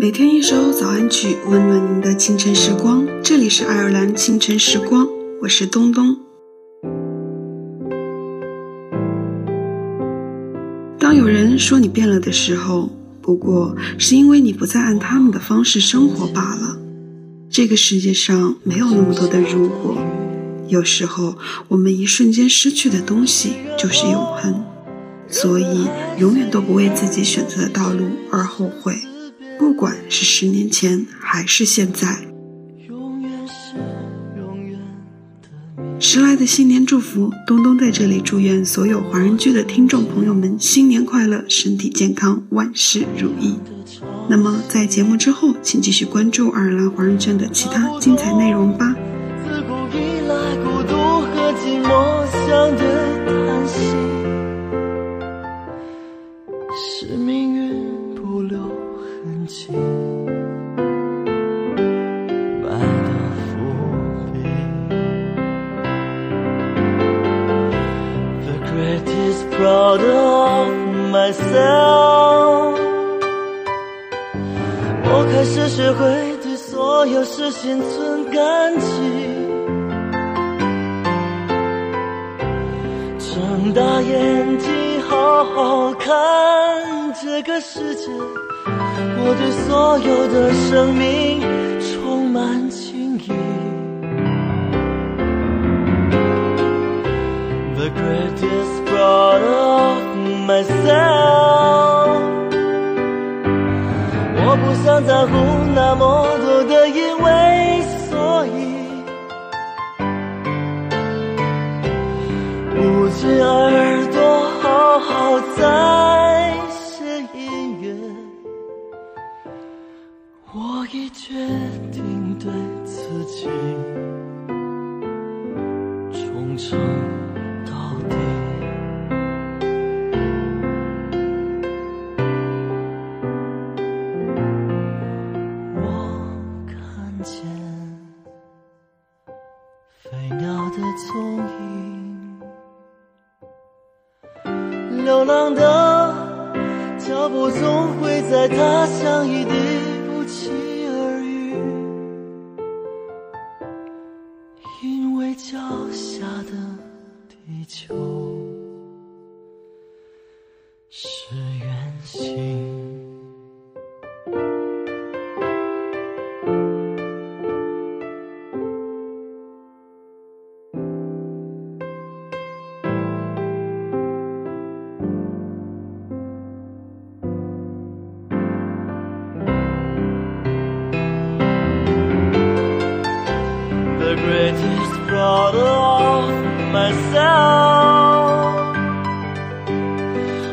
每天一首早安曲，温暖您的清晨时光。这里是爱尔兰清晨时光，我是东东。当有人说你变了的时候，不过是因为你不再按他们的方式生活罢了。这个世界上没有那么多的如果，有时候我们一瞬间失去的东西就是永恒。所以，永远都不为自己选择的道路而后悔，不管是十年前还是现在。迟来的新年祝福，东东在这里祝愿所有华人剧的听众朋友们新年快乐，身体健康，万事如意。那么，在节目之后，请继续关注爱尔兰华人圈的其他精彩内容吧。自古以来，孤独和寂寞相对。proud myself。我开始学会对所有事心存感激，睁大眼睛好好看这个世界。我对所有的生命 myself。我不想在乎那么多的因为所以，捂紧耳朵好好再写音乐。我已决定对自己忠诚。见飞鸟的踪影流浪的脚步总会在他乡一地不期而遇，因为脚下的地球。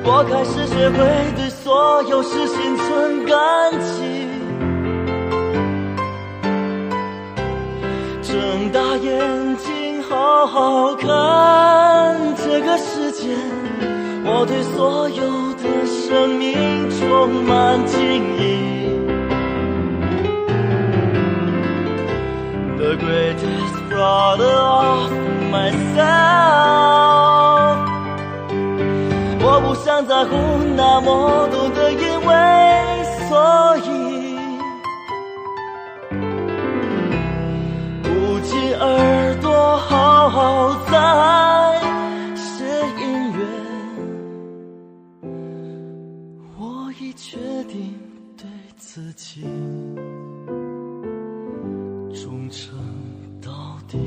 我开始学会对所有事心存感激，睁大眼睛好好看这个世界。我对所有的生命充满敬意。我不想在乎那么多的因为，所以捂紧耳朵，好好在写音乐。我已决定对自己忠诚到底。